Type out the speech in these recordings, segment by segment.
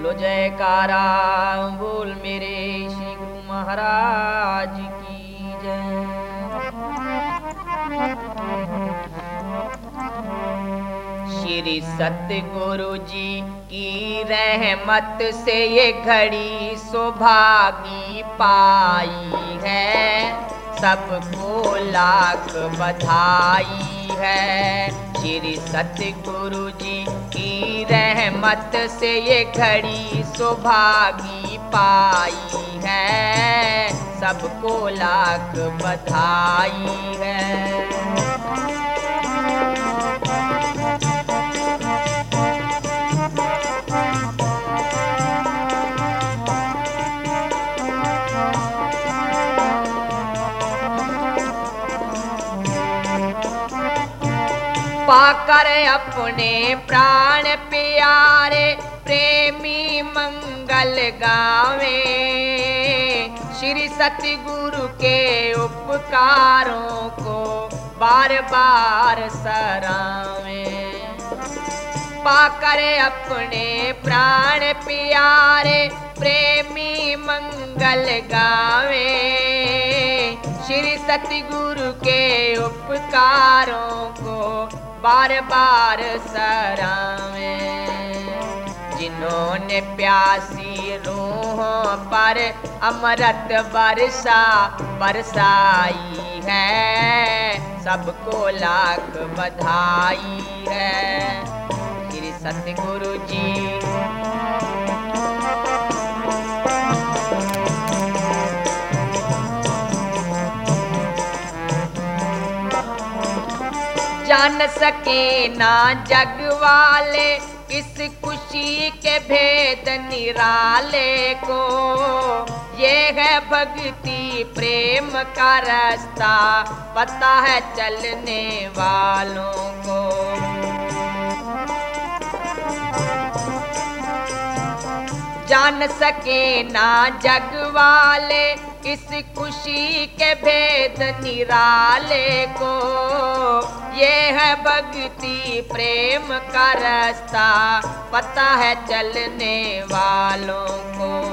बोलो, जयकारा, बोल मेरे श्री गुरु महाराज की जय। श्री सतगुरु जी की रहमत से ये घड़ी सौभागी पाई है। सबको लाख बधाई। है। श्री सतगुरु जी की रहमत से ये घड़ी सौभागी पाई है। सबको लाख बधाई है। पाकर अपने प्राण प्यारे, प्रेमी मंगल गावे। श्री सतगुरु के उपकारों को बार बार सरावे पाकर अपने प्राण प्यारे, प्रेमी मंगल गावे। श्री सतगुरु के उपकारों को बार बार सरावे। जिन्होंने प्यासी रूहों पर अमृत वर्षा बरसाई है, सबको लाख बधाई है। श्री सतगुरु जी जान सके ना जग वाले, इस खुशी के भेद निराले को। ये है भक्ति प्रेम का रास्ता, पता है चलने वालों को। जान सके ना जग वाले, इस खुशी के भेद निराले को। भक्ति प्रेम का रास्ता, पता है चलने वालों को।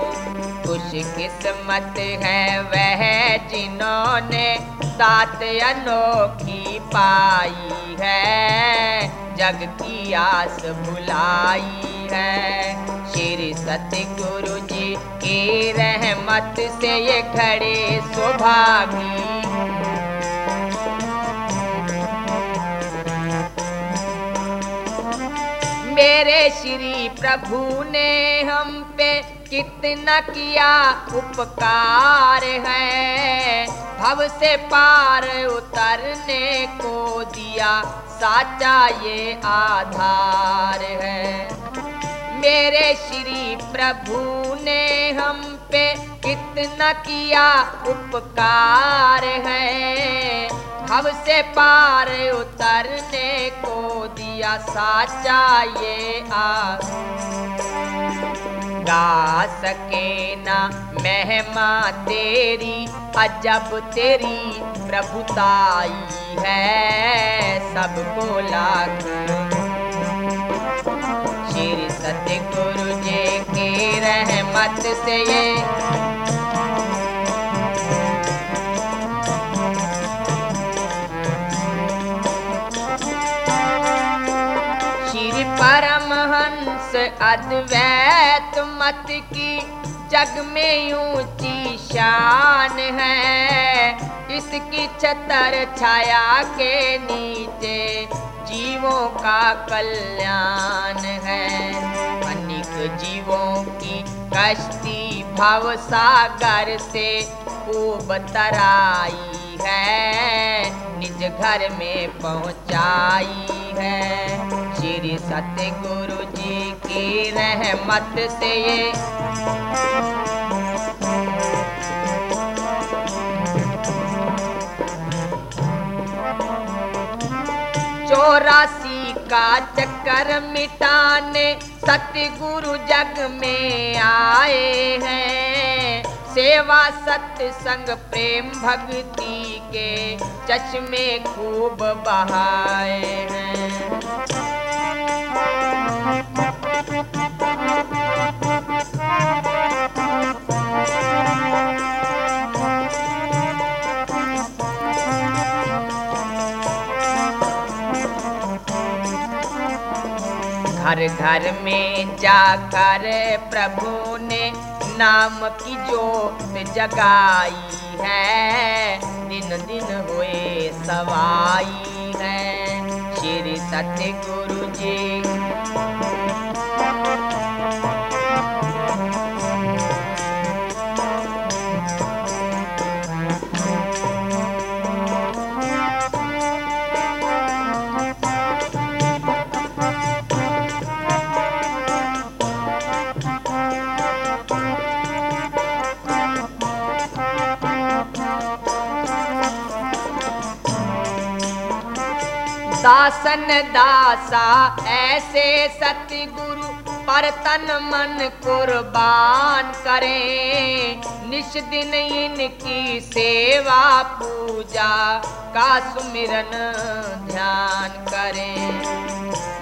खुश किस्मत है वह जिन्होंने सात अनोखी पाई है। जग की आस भुलाई है। श्री सतगुरु जी की रहमत से ये खड़े सौभागी श्री प्रभु ने हम पे कितना किया उपकार है। भव से पार उतरने को दिया साचा ये आधार है। मेरे श्री प्रभु ने हम पे कितना किया उपकार है। भव से पार उतरने को दिया साचा ये आ गा सके ना मेहमा तेरी, अजब तेरी प्रभुताई है सबको लाख। श्री सतगुरु जी की रहमत से ये श्री परमहंस अद्वैत मत की जग में ऊँची शान है। इसकी छतर छाया के नीचे जीवों का कल्याण है। अनेक जीवों की कश्ती भव सागर से खूब तराई है। निज घर में पहुंचाई है। श्री सतगुरु जी की रहमत से ये चौरासी का चक्कर मिटाने सतगुरु जग में आए हैं। सेवा सत्य संग प्रेम भक्ति के चश्मे खूब बहाए हैं। घर घर में जाकर प्रभु नाम की जोत जगाई है दिन दिन हुए सवाई है। श्री सत्य गुरु जी दासन दासा, ऐसे सतगुरु पर तन मन कुर्बान करें। निश दिन इनकी सेवा पूजा का सुमिरन ध्यान करें।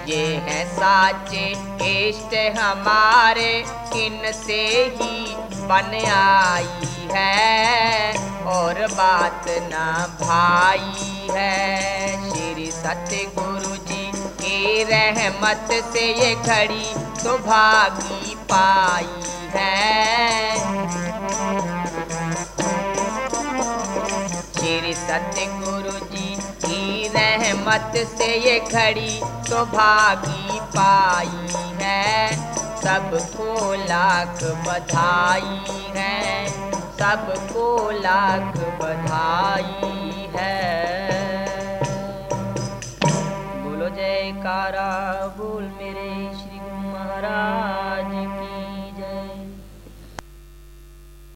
ये है साचे इष्ट हमारे किन से ही बन आई है। और बात ना भाई है। श्री सत्य गुरु जी के रहमत से ये घड़ी सुभागी पाई है। श्री सत्य गुरु जी की रहमत से ये घड़ी सुभागी पाई है। सबको लाख बधाई है, सबको लाख बधाई